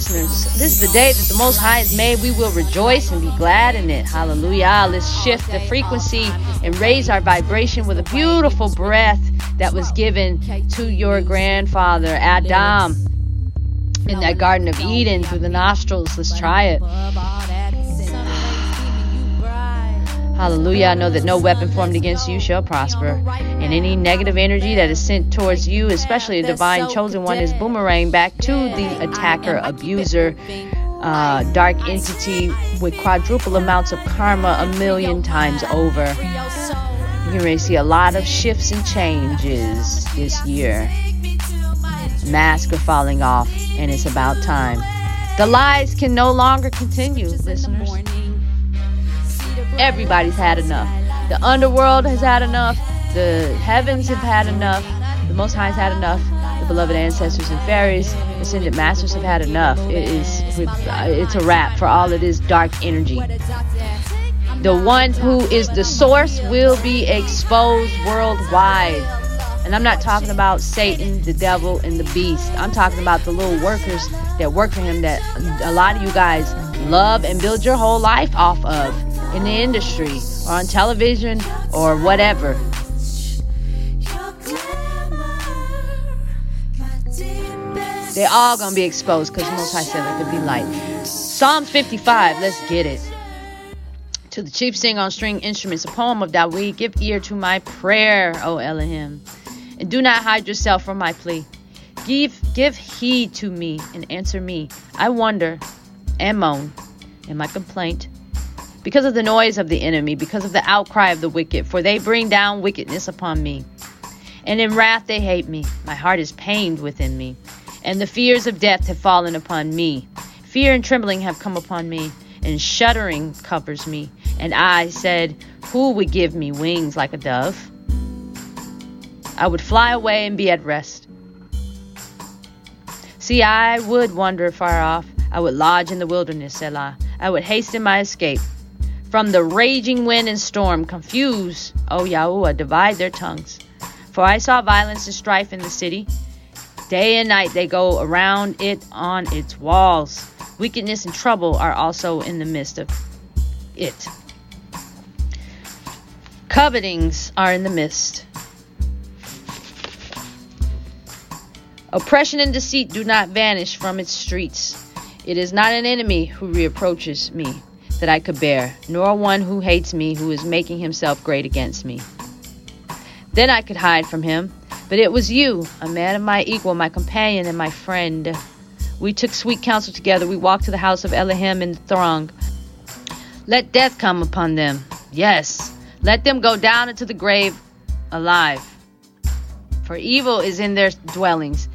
Listeners. This is the day that the Most High has made. We will rejoice and be glad in it. Hallelujah. Let's shift the frequency and raise our vibration with a beautiful breath that was given to your grandfather, Adam, in that Garden of Eden through the nostrils. Let's try it. Hallelujah. I know that no weapon formed against you shall prosper. And any negative energy that is sent towards you, especially a divine chosen one, is boomerang back to the attacker, abuser, uh, dark entity with quadruple amounts of karma a million times over. You're going to see a lot of shifts and changes this year. Masks are falling off, and it's about time. The lies can no longer continue, listeners. Everybody's had enough. The underworld has had enough. The heavens have had enough. The Most High has had enough. The beloved ancestors and fairies, ascended masters have had enough. It is, it's a wrap for all of this dark energy. The one who is the source will be exposed worldwide. And I'm not talking about Satan, the devil, and the beast. I'm talking about the little workers that work for him that a lot of you guys love and build your whole life off of in the industry or on television or whatever. They're all gonna be exposed because Most High said be light. Psalms 55, let's get it. To the chief singer on string instruments, a poem of Dawid, give ear to my prayer, O Elohim, and do not hide yourself from my plea. Give, give heed to me and answer me. I wonder and moan in my complaint because of the noise of the enemy, because of the outcry of the wicked, for they bring down wickedness upon me. And in wrath they hate me. My heart is pained within me, and the fears of death have fallen upon me. Fear and trembling have come upon me, and shuddering covers me. And I said, Who would give me wings like a dove? I would fly away and be at rest. See, I would wander far off. I would lodge in the wilderness, Selah. I would hasten my escape. From the raging wind and storm, confuse, O oh, Yahuwah, divide their tongues. For I saw violence and strife in the city. Day and night they go around it on its walls. Wickedness and trouble are also in the midst of it. Covetings are in the midst. Oppression and deceit do not vanish from its streets. It is not an enemy who reproaches me that I could bear, nor one who hates me, who is making himself great against me. Then I could hide from him, but it was you, a man of my equal, my companion, and my friend. We took sweet counsel together. We walked to the house of Elohim in the throng. Let death come upon them. Yes, let them go down into the grave alive. For evil is in their dwellings,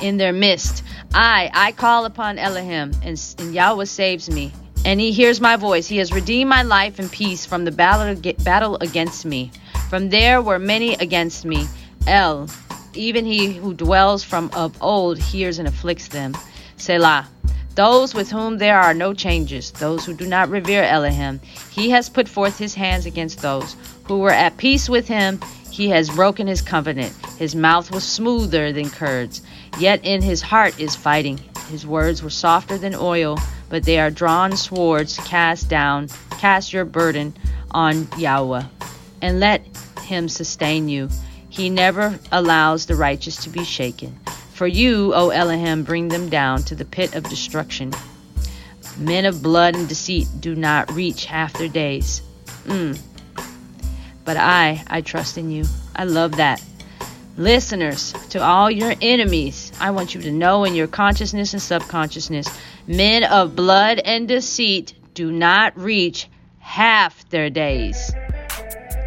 in their midst. I, I call upon Elohim, and, and Yahweh saves me and he hears my voice. He has redeemed my life in peace from the battle against me. From there were many against me. El, even he who dwells from of old, hears and afflicts them. Selah. Those with whom there are no changes, those who do not revere Elohim, he has put forth his hands against those who were at peace with him. He has broken his covenant. His mouth was smoother than curds, yet in his heart is fighting. His words were softer than oil but they are drawn swords cast down. Cast your burden on Yahweh, and let him sustain you. He never allows the righteous to be shaken. For you, O Elohim, bring them down to the pit of destruction. Men of blood and deceit do not reach half their days. Mm. But I, I trust in you. I love that. Listeners, to all your enemies, I want you to know in your consciousness and subconsciousness Men of blood and deceit do not reach half their days.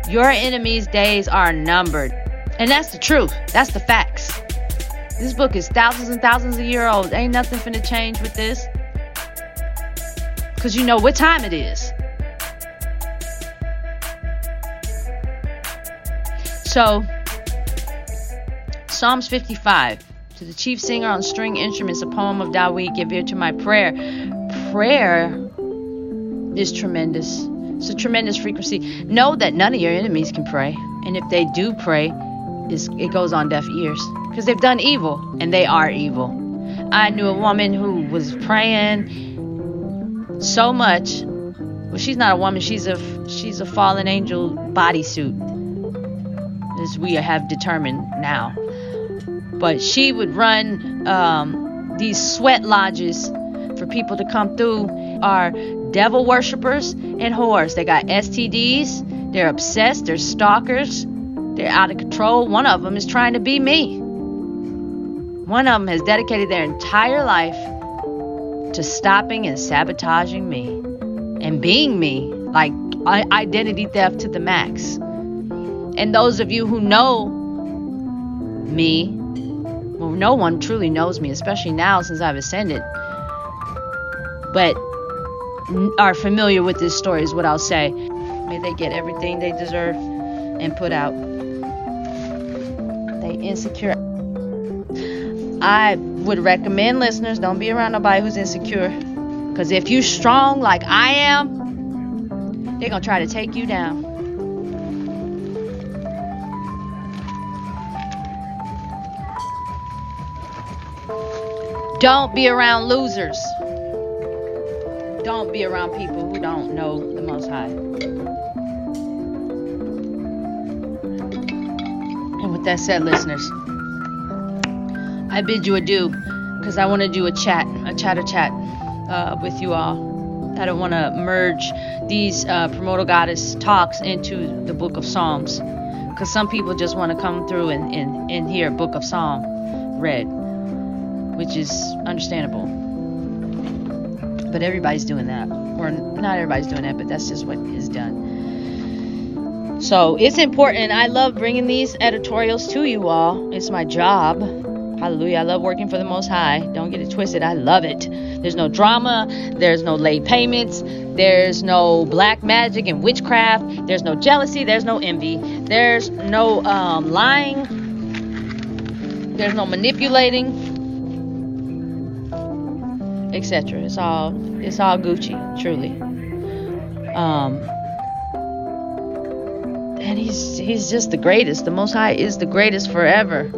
Your enemies' days are numbered. And that's the truth. That's the facts. This book is thousands and thousands of years old. Ain't nothing finna change with this. Because you know what time it is. So, Psalms 55 to the chief singer on string instruments, a poem of Dawid, give ear to my prayer. Prayer is tremendous. It's a tremendous frequency. Know that none of your enemies can pray. And if they do pray, it goes on deaf ears. Because they've done evil, and they are evil. I knew a woman who was praying so much. Well, she's not a woman. She's a she's a fallen angel bodysuit, as we have determined now. But she would run um, these sweat lodges for people to come through. Are devil worshippers and whores. They got STDs. They're obsessed. They're stalkers. They're out of control. One of them is trying to be me. One of them has dedicated their entire life to stopping and sabotaging me and being me, like identity theft to the max. And those of you who know me, well, no one truly knows me, especially now since I've ascended, but are familiar with this story, is what I'll say. May they get everything they deserve and put out. They insecure. I would recommend listeners don't be around nobody who's insecure. Because if you're strong like I am, they're to try to take you down. Don't be around losers. Don't be around people who don't know the Most High. And with that said, listeners, I bid you adieu because I want to do a chat, a chatter chat uh, with you all. I don't want to merge these uh, Primordial Goddess talks into the Book of Psalms because some people just want to come through and, and, and hear Book of Psalm read, which is understandable. But everybody's doing that. Or not everybody's doing that, but that's just what is done. So it's important. I love bringing these editorials to you all. It's my job. Hallelujah. I love working for the Most High. Don't get it twisted. I love it. There's no drama. There's no late payments. There's no black magic and witchcraft. There's no jealousy. There's no envy. There's no um, lying. There's no manipulating, etc. It's all it's all Gucci, truly. Um, and he's he's just the greatest. The Most High is the greatest forever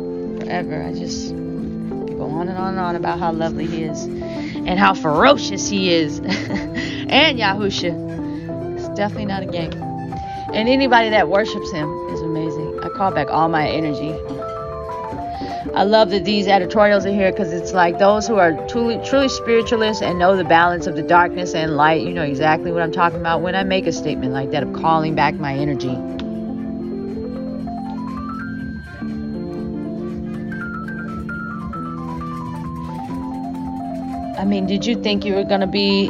forever. I just go on and on and on about how lovely he is and how ferocious he is. and Yahusha. It's definitely not a game. And anybody that worships him is amazing. I call back all my energy. I love that these editorials are here because it's like those who are truly, truly spiritualists and know the balance of the darkness and light. You know exactly what I'm talking about when I make a statement like that of calling back my energy. I mean, did you think you were to be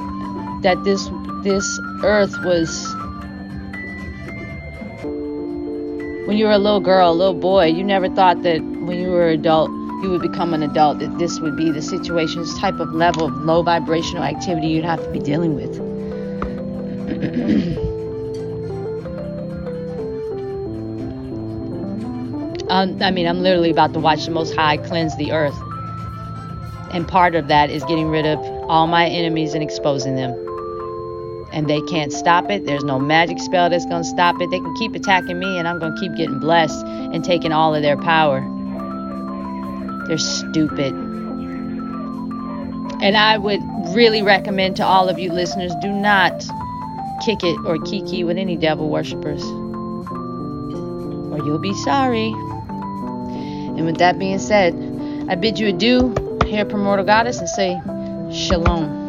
that this this earth was when you were a little girl, a little boy, you never thought that were adult you would become an adult that this would be the situations type of level of low vibrational activity you'd have to be dealing with. um, I mean, I'm literally about to watch the Most High cleanse the earth. And part of that is getting rid of all my enemies and exposing them. And they can't stop it. There's no magic spell that's going to stop it. They can keep attacking me, and I'm going to keep getting blessed and taking all of their power. They're stupid. And I would really recommend to all of you listeners do not kick it or kiki with any devil worshippers, or you'll be sorry. And with that being said, I bid you adieu here, Primordial Goddess, and say shalom.